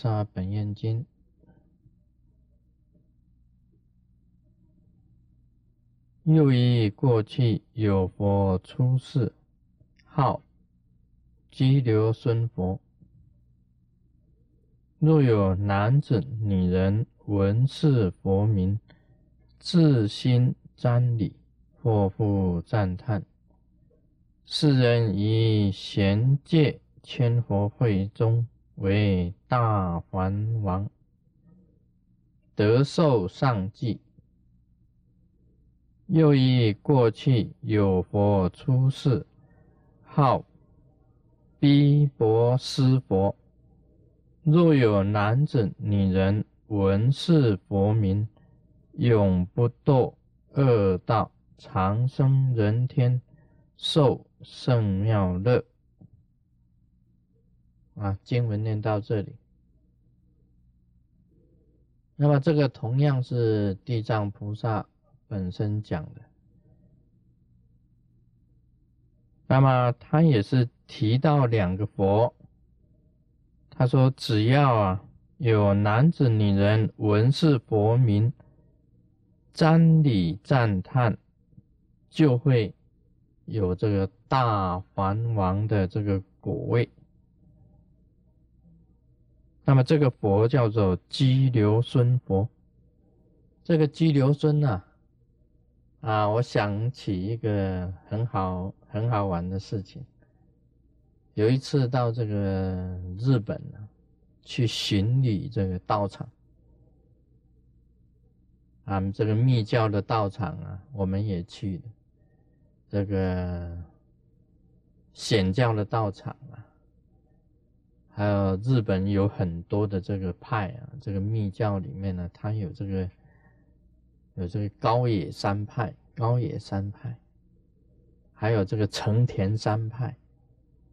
萨本愿经》。又忆过去有佛出世，号激流孙佛。若有男子、女人闻是佛名，自心瞻礼，或复赞叹。世人以贤戒千佛会中为大梵王，得受上记。又忆过去有佛出世，号逼婆斯佛。若有男子、女人闻是佛名，永不堕恶道，长生人天，受圣妙乐。啊，经文念到这里。那么这个同样是地藏菩萨。本身讲的，那么他也是提到两个佛，他说只要啊有男子女人闻是佛名，瞻礼赞叹，就会有这个大梵王的这个果位。那么这个佛叫做激流孙佛，这个激流孙呢？啊，我想起一个很好很好玩的事情。有一次到这个日本呢，去巡礼这个道场，啊，这个密教的道场啊，我们也去了。这个显教的道场啊，还有日本有很多的这个派啊，这个密教里面呢，它有这个。有这个高野山派、高野山派，还有这个成田山派，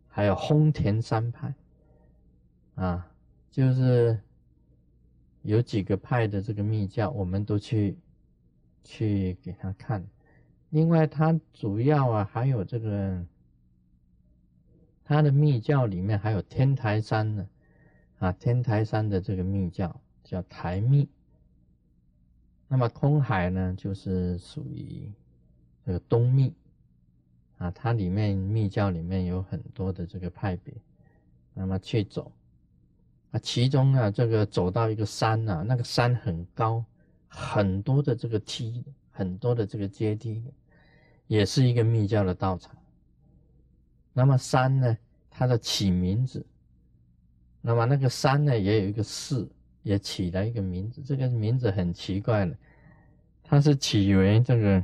还有烘田山派，啊，就是有几个派的这个密教，我们都去去给他看。另外，他主要啊，还有这个他的密教里面还有天台山呢，啊，天台山的这个密教叫台密。那么空海呢，就是属于这个东密啊，它里面密教里面有很多的这个派别。那么去走啊，其中啊，这个走到一个山呐，那个山很高，很多的这个梯，很多的这个阶梯，也是一个密教的道场。那么山呢，它的起名字，那么那个山呢，也有一个寺。也起了一个名字，这个名字很奇怪的，它是起为这个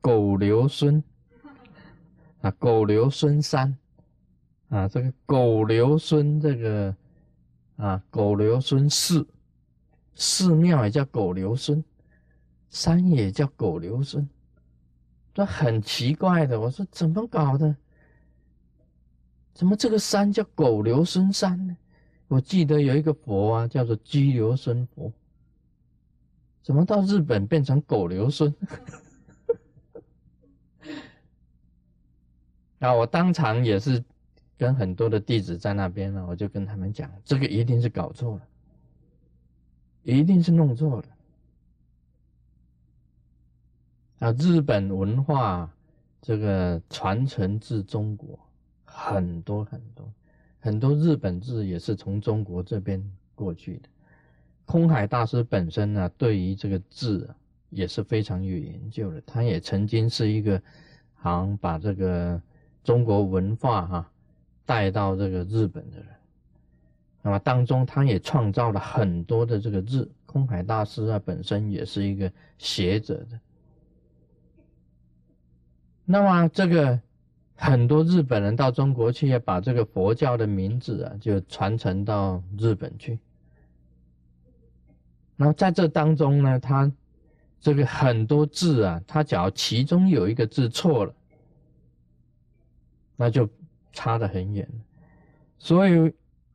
狗留孙啊，狗留孙山啊，这个狗留孙这个啊，狗留孙寺寺庙也叫狗留孙，山也叫狗留孙，这很奇怪的。我说怎么搞的？怎么这个山叫狗留孙山呢？我记得有一个佛啊，叫做激流孙佛，怎么到日本变成狗留孙？啊，我当场也是跟很多的弟子在那边呢，我就跟他们讲，这个一定是搞错了，一定是弄错了。啊，日本文化这个传承至中国很多很多。很多日本字也是从中国这边过去的。空海大师本身呢，对于这个字啊也是非常有研究的。他也曾经是一个，好像把这个中国文化哈带到这个日本的人。那么当中，他也创造了很多的这个字。空海大师啊，本身也是一个学者的。那么这个。很多日本人到中国去，也把这个佛教的名字啊，就传承到日本去。然后在这当中呢，他这个很多字啊，他只要其中有一个字错了，那就差得很远。所以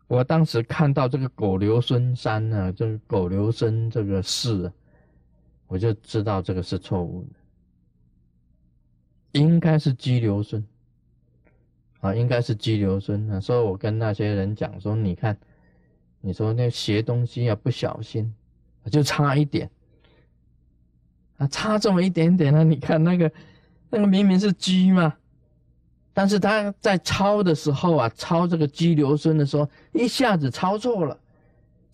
我当时看到这个狗留孙山呢，这个狗留孙这个寺，我就知道这个是错误的，应该是激流孙。啊，应该是激流孙啊，所以我跟那些人讲说，你看你说那学东西啊，不小心就差一点啊，差这么一点点呢？你看那个那个明明是鸡嘛，但是他在抄的时候啊，抄这个居留孙的时候，一下子抄错了。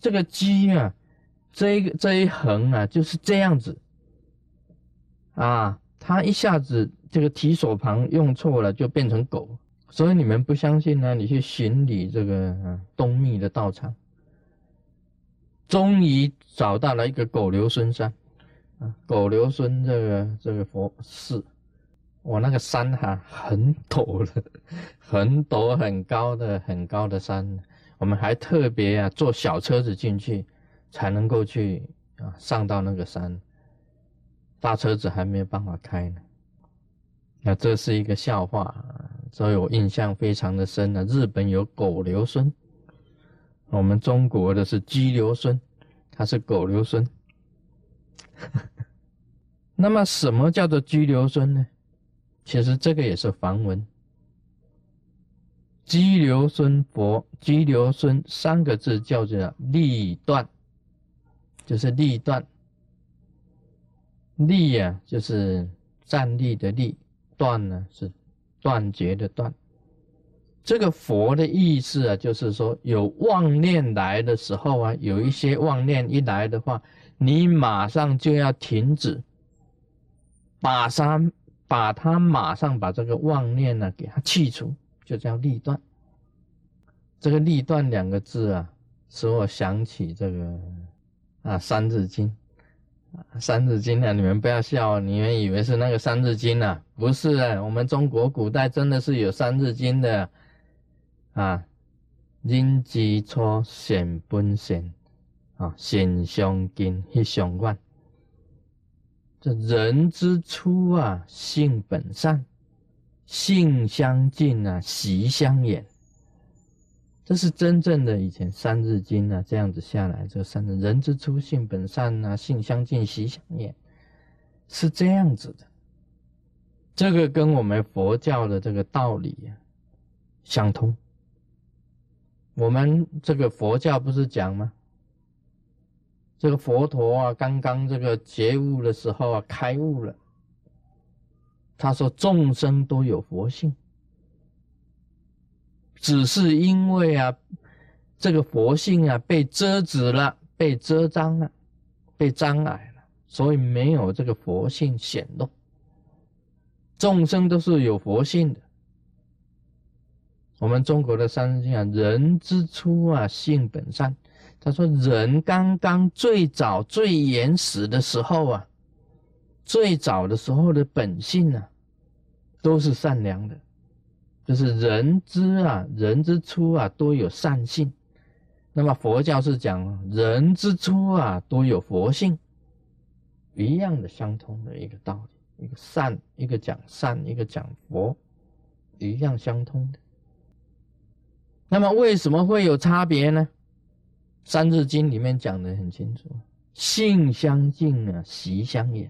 这个居啊，这一这一横啊，就是这样子啊，他一下子这个提手旁用错了，就变成狗。所以你们不相信呢？你去寻礼这个东密的道场。终于找到了一个狗留孙山，啊，狗留孙这个这个佛寺，我那个山哈很陡的，很陡很高的很高的山，我们还特别啊坐小车子进去，才能够去啊上到那个山，大车子还没有办法开呢。那这是一个笑话，所以我印象非常的深呢。日本有狗留孙。我们中国的是鸡留孙，他是狗留孙。那么什么叫做鸡留孙呢？其实这个也是梵文。鸡留孙佛，鸡留孙三个字叫做立断，就是立断。立呀，就是站立的立；断呢，是断绝的断。这个佛的意思啊，就是说有妄念来的时候啊，有一些妄念一来的话，你马上就要停止，把它把它马上把这个妄念呢给它去除，就叫立断。这个立断两个字啊，使我想起这个啊《三字经》《三字经》啊，你们不要笑，你们以为是那个《三字经》啊？不是啊，我们中国古代真的是有《三字经》的。啊，人之初，性本善，啊，性相近，习相远。这人之初啊，性本善，性相近啊，习相远。这是真正的以前《三字经》啊，这样子下来，这三字人之初，性本善啊，性相近，习相远，是这样子的。这个跟我们佛教的这个道理啊相通。我们这个佛教不是讲吗？这个佛陀啊，刚刚这个觉悟的时候啊，开悟了。他说众生都有佛性，只是因为啊，这个佛性啊被遮止了，被遮障了，被障碍了，所以没有这个佛性显露。众生都是有佛性的。我们中国的三字经啊，人之初啊，性本善。他说，人刚刚最早最原始的时候啊，最早的时候的本性啊，都是善良的。就是人之啊，人之初啊，都有善性。那么佛教是讲人之初啊，都有佛性，一样的相通的一个道理。一个善，一个讲善，一个讲佛，一样相通的。那么为什么会有差别呢？《三字经》里面讲的很清楚，性相近啊，习相远。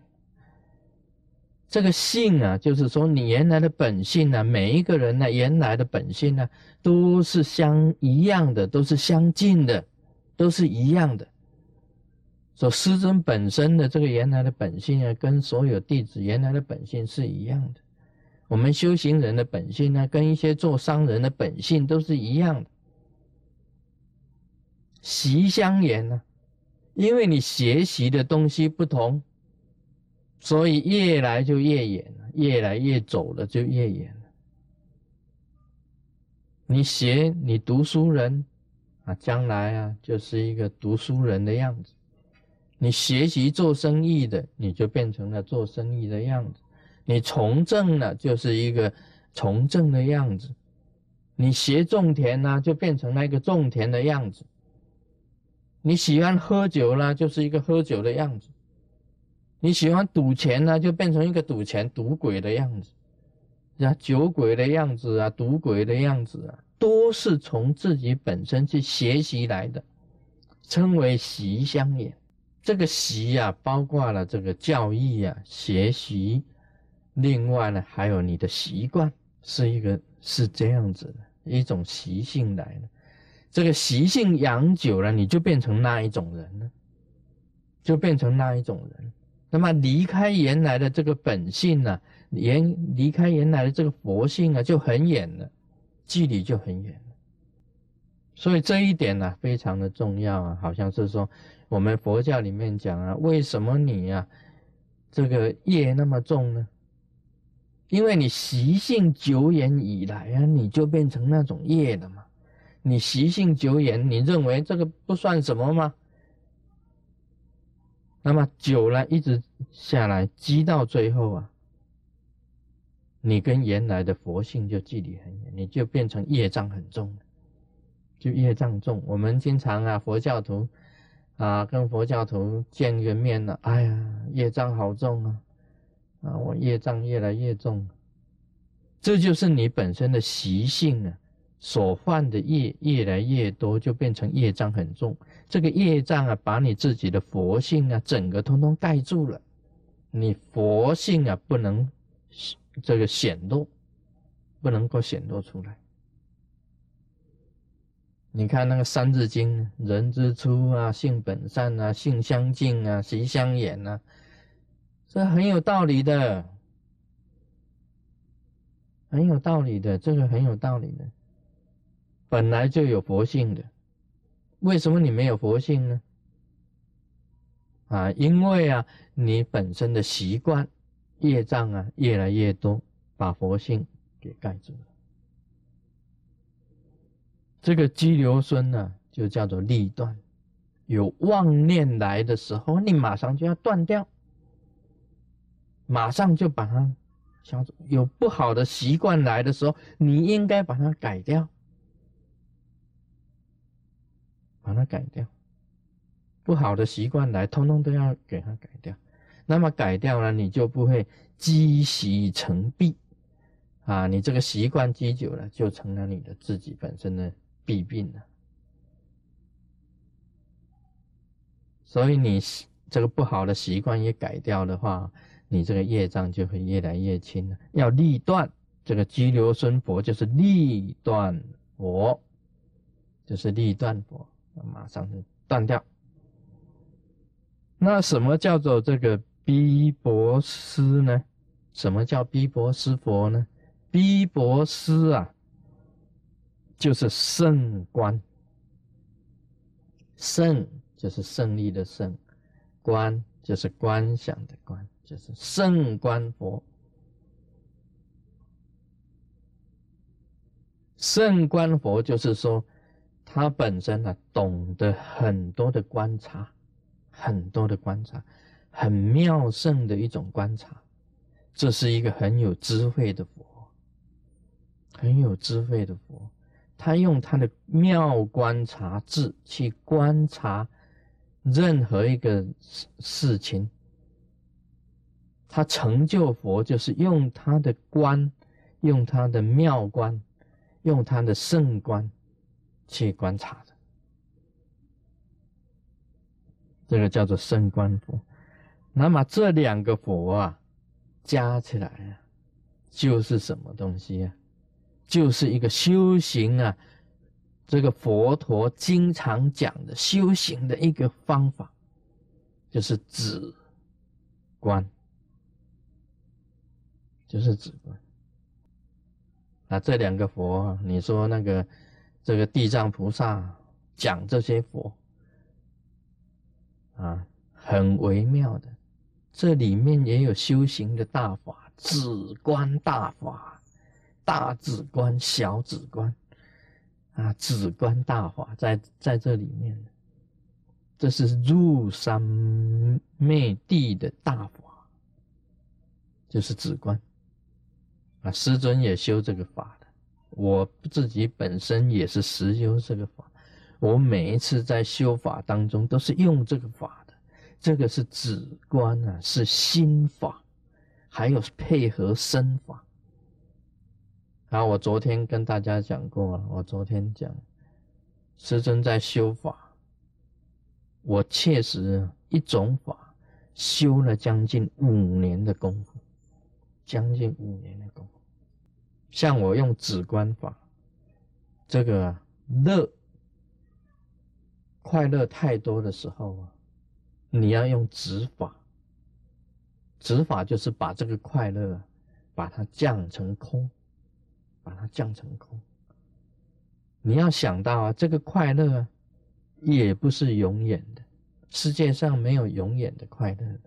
这个性啊，就是说你原来的本性呢，每一个人呢，原来的本性呢，都是相一样的，都是相近的，都是一样的。说师尊本身的这个原来的本性啊，跟所有弟子原来的本性是一样的。我们修行人的本性呢，跟一些做商人的本性都是一样的，习相远呢。因为你学习的东西不同，所以越来就越远了，越来越走了就越远了。你学你读书人啊，将来啊就是一个读书人的样子；你学习做生意的，你就变成了做生意的样子。你从政了，就是一个从政的样子；你学种田呢，就变成那个种田的样子；你喜欢喝酒啦，就是一个喝酒的样子；你喜欢赌钱呢，就变成一个赌钱赌鬼的样子，啊，酒鬼的样子啊，赌鬼的样子啊，都是从自己本身去学习来的，称为习相也。这个习呀，包括了这个教义呀，学习。另外呢，还有你的习惯是一个是这样子的一种习性来的，这个习性养久了，你就变成那一种人了，就变成那一种人。那么离开原来的这个本性呢，原离开原来的这个佛性啊，就很远了，距离就很远了。所以这一点呢，非常的重要啊。好像是说，我们佛教里面讲啊，为什么你呀，这个业那么重呢？因为你习性久远以来啊，你就变成那种业了嘛。你习性久远，你认为这个不算什么吗？那么久了，一直下来积到最后啊，你跟原来的佛性就距离很远，你就变成业障很重，就业障重。我们经常啊，佛教徒啊，跟佛教徒见个面了，哎呀，业障好重啊。啊，我业障越来越重，这就是你本身的习性啊，所犯的业越来越多，就变成业障很重。这个业障啊，把你自己的佛性啊，整个通通盖住了，你佛性啊，不能这个显露，不能够显露出来。你看那个《三字经》，人之初啊，性本善啊，性相近啊，习相远啊。这很有道理的，很有道理的，这个很有道理的。本来就有佛性的，为什么你没有佛性呢？啊，因为啊，你本身的习惯、业障啊越来越多，把佛性给盖住了。这个激流孙呢，就叫做立断。有妄念来的时候，你马上就要断掉。马上就把它消除。有不好的习惯来的时候，你应该把它改掉，把它改掉。不好的习惯来，通通都要给它改掉。那么改掉了，你就不会积习成弊啊！你这个习惯积久了，就成了你的自己本身的弊病了。所以你这个不好的习惯也改掉的话。你这个业障就会越来越轻了。要立断，这个激流孙佛就是立断佛，就是立断佛，马上就断掉。那什么叫做这个逼博斯呢？什么叫逼博斯佛呢？逼博斯啊，就是圣观，圣就是胜利的胜，观就是观想的观。就是圣观佛，圣观佛就是说，他本身呢懂得很多的观察，很多的观察，很妙胜的一种观察，这是一个很有智慧的佛，很有智慧的佛，他用他的妙观察智去观察任何一个事事情。他成就佛，就是用他的观，用他的妙观，用他的圣观去观察的。这个叫做圣观佛。那么这两个佛啊，加起来啊，就是什么东西啊？就是一个修行啊，这个佛陀经常讲的修行的一个方法，就是止观。就是指观啊，这两个佛，你说那个这个地藏菩萨讲这些佛啊，很微妙的，这里面也有修行的大法，止观大法，大止观、小止观啊，止观大法在在这里面，这是入山灭地的大法，就是止观。啊，师尊也修这个法的，我自己本身也是实修这个法，我每一次在修法当中都是用这个法的，这个是止观啊，是心法，还有配合身法。然后，我昨天跟大家讲过了，我昨天讲，师尊在修法，我确实一种法修了将近五年的功夫，将近五年的功夫。像我用止观法，这个乐快乐太多的时候啊，你要用止法。止法就是把这个快乐，把它降成空，把它降成空。你要想到啊，这个快乐也不是永远的，世界上没有永远的快乐的，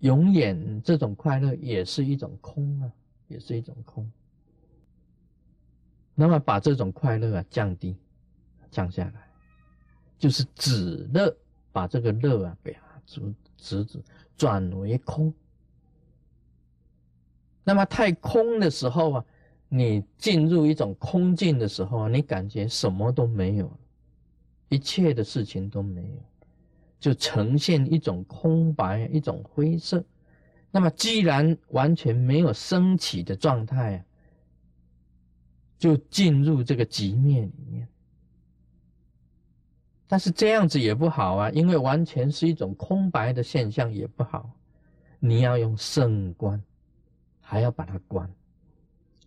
永远这种快乐也是一种空啊，也是一种空。那么把这种快乐啊降低，降下来，就是止乐，把这个乐啊给它止止止转为空。那么太空的时候啊，你进入一种空境的时候啊，你感觉什么都没有，一切的事情都没有，就呈现一种空白，一种灰色。那么既然完全没有升起的状态啊，就进入这个极灭里面。但是这样子也不好啊，因为完全是一种空白的现象也不好，你要用圣观。还要把它观，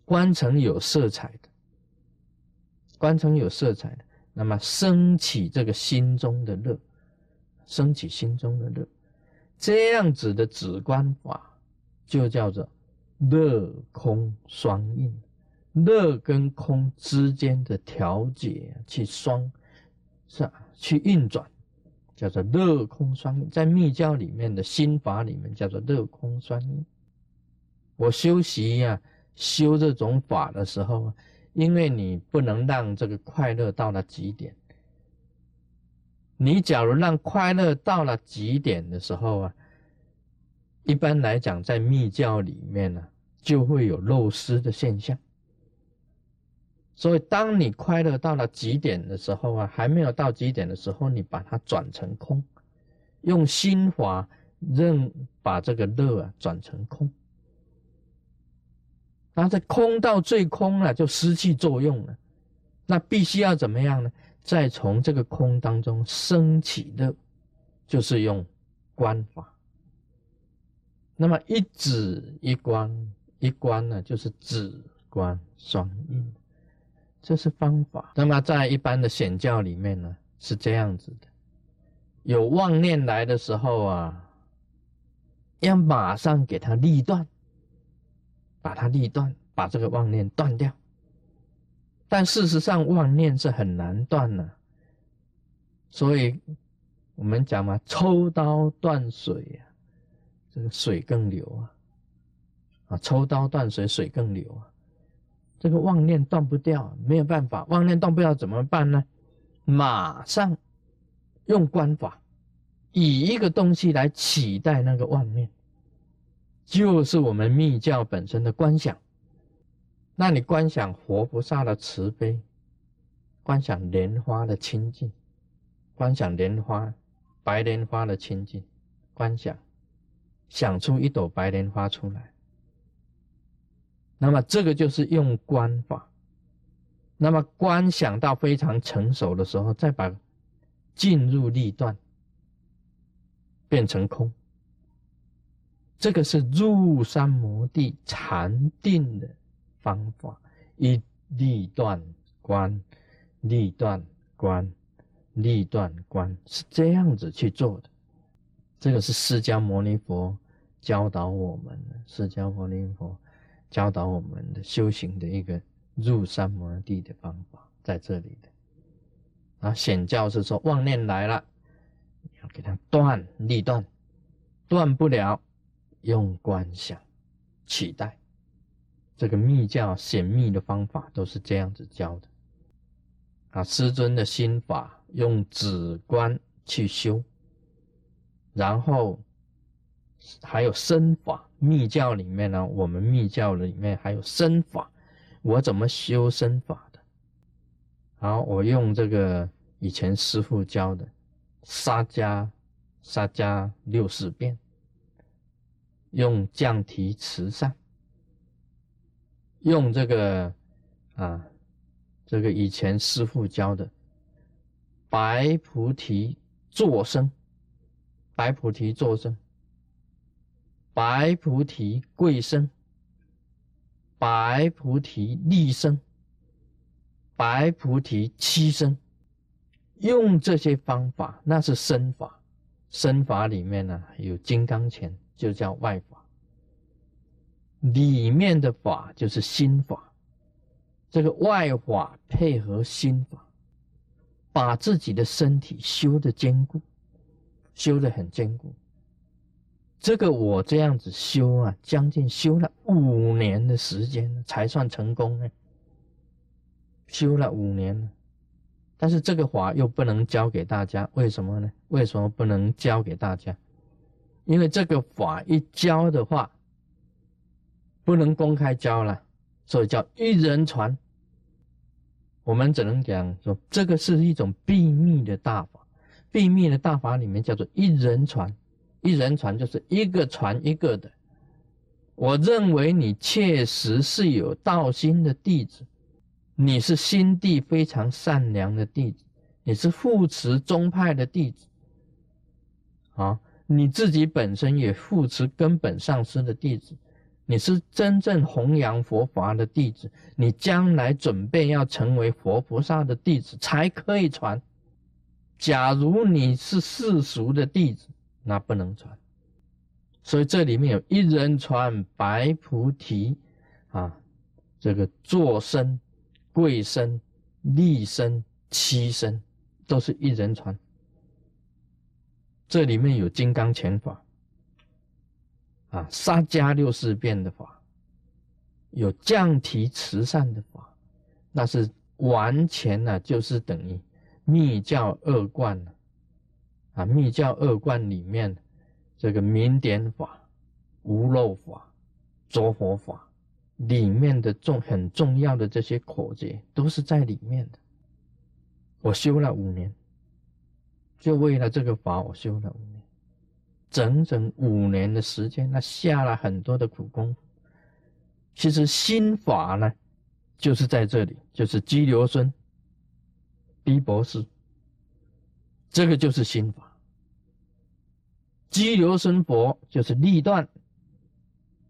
观成有色彩的，观成有色彩的，那么升起这个心中的乐，升起心中的乐，这样子的止观法就叫做乐空双运，乐跟空之间的调节去双是啊去运转，叫做乐空双运，在密教里面的心法里面叫做乐空双运。我修习呀，修这种法的时候，因为你不能让这个快乐到了极点。你假如让快乐到了极点的时候啊，一般来讲，在密教里面呢，就会有漏失的现象。所以，当你快乐到了极点的时候啊，还没有到极点的时候，你把它转成空，用心法认把这个乐啊转成空。那这空到最空了，就失去作用了。那必须要怎么样呢？再从这个空当中升起的，就是用观法。那么一止一观，一观呢，就是止观双运，这是方法。那么在一般的显教里面呢，是这样子的：有妄念来的时候啊，要马上给它立断。把它立断，把这个妄念断掉。但事实上，妄念是很难断的，所以我们讲嘛，抽刀断水呀，这个水更流啊，啊，抽刀断水，水更流啊。这个妄念断不掉，没有办法，妄念断不掉怎么办呢？马上用观法，以一个东西来取代那个妄念。就是我们密教本身的观想，那你观想活菩萨的慈悲，观想莲花的清净，观想莲花白莲花的清净，观想想出一朵白莲花出来，那么这个就是用观法，那么观想到非常成熟的时候，再把进入立断，变成空。这个是入三摩地禅定的方法，一立断观，立断观，立断观是这样子去做的。这个是释迦牟尼佛教导我们的，释迦牟尼佛教导我们的修行的一个入三摩地的方法，在这里的。啊，显教是说妄念来了，要给它断立断，断不了。用观想取代，这个密教显密的方法都是这样子教的。啊，师尊的心法用止观去修，然后还有身法。密教里面呢，我们密教里面还有身法，我怎么修身法的？好，我用这个以前师傅教的沙迦沙迦六四变。用降提慈善，用这个啊，这个以前师傅教的白菩提作声，白菩提作声，白菩提贵声，白菩提立声，白菩提七声，用这些方法，那是身法。身法里面呢有金刚拳，就叫外法。里面的法就是心法。这个外法配合心法，把自己的身体修的坚固，修的很坚固。这个我这样子修啊，将近修了五年的时间才算成功呢。修了五年，但是这个法又不能教给大家，为什么呢？为什么不能教给大家？因为这个法一教的话，不能公开教了，所以叫一人传。我们只能讲说，这个是一种秘密的大法，秘密的大法里面叫做一人传。一人传就是一个传一个的。我认为你确实是有道心的弟子，你是心地非常善良的弟子，你是护持宗派的弟子，啊，你自己本身也护持根本上师的弟子，你是真正弘扬佛法的弟子，你将来准备要成为佛菩萨的弟子才可以传。假如你是世俗的弟子，那不能传，所以这里面有一人传白菩提，啊，这个坐身、跪身、立身、七身，都是一人传。这里面有金刚拳法，啊，沙加六四变的法，有降提慈善的法，那是完全呢，就是等于密教二观了。啊，密教二观里面，这个明点法、无漏法、着火法里面的重很重要的这些口诀，都是在里面的。我修了五年，就为了这个法，我修了五年，整整五年的时间，那下了很多的苦功。其实心法呢，就是在这里，就是激流孙、逼博士。这个就是心法，激流生佛就是立断，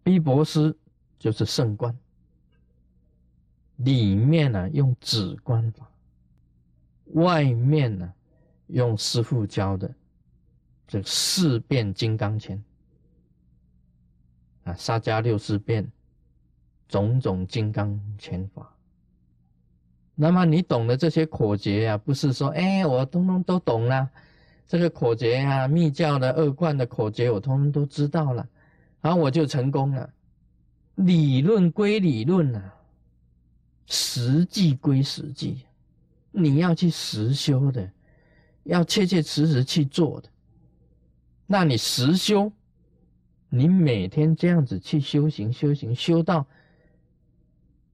逼博师就是圣观。里面呢用止观法，外面呢用师父教的这四变金刚拳啊，沙迦六四变，种种金刚拳法。那么你懂得这些口诀呀？不是说，哎，我通通都懂了，这个口诀啊，密教的二观的口诀，我通通都知道了，然后我就成功了。理论归理论啊，实际归实际，你要去实修的，要切切实实去做的。那你实修，你每天这样子去修行，修行修到。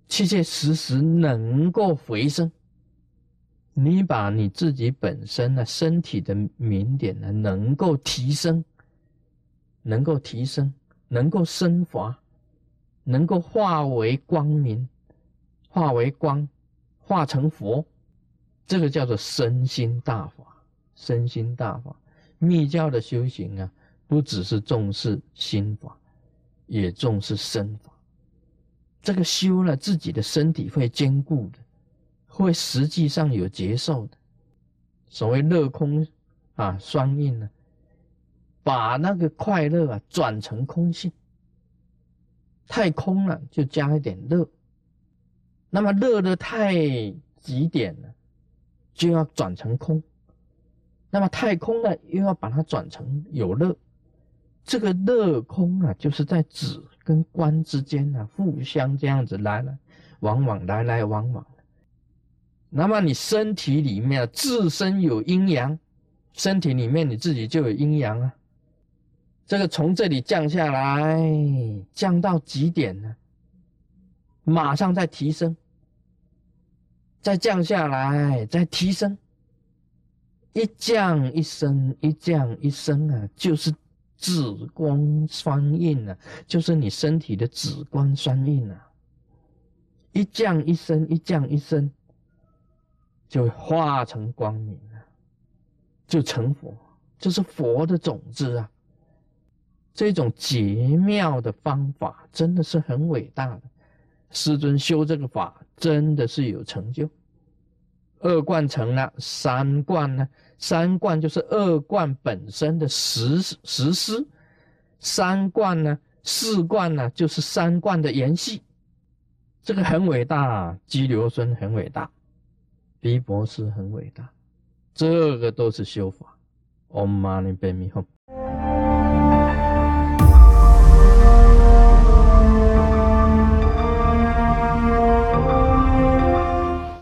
切切实实能够回升，你把你自己本身的身体的明点呢，能够提升，能够提升，能够升华，能够化为光明，化为光，化成佛，这个叫做身心大法。身心大法，密教的修行啊，不只是重视心法，也重视身法。这个修了，自己的身体会坚固的，会实际上有接受的。所谓乐空啊，双印呢，把那个快乐啊转成空性。太空了，就加一点乐；那么乐的太极点了，就要转成空；那么太空呢，又要把它转成有乐。这个乐空啊，就是在止。跟观之间呢，互相这样子来来往往，来来往往。那么你身体里面自身有阴阳，身体里面你自己就有阴阳啊。这个从这里降下来，降到极点呢，马上再提升，再降下来，再提升，一降一升，一降一升啊，就是。紫光双印啊，就是你身体的紫光双印啊，一降一升，一降一升，就化成光明了，就成佛，这是佛的种子啊。这种绝妙的方法真的是很伟大的，师尊修这个法真的是有成就，二观成了，三观呢？三观就是二观本身的实实施，三观呢？四观呢？就是三观的延续。这个很伟大，基留孙很伟大，比博斯很伟大，这个都是修法。Om Mani Padme Hum。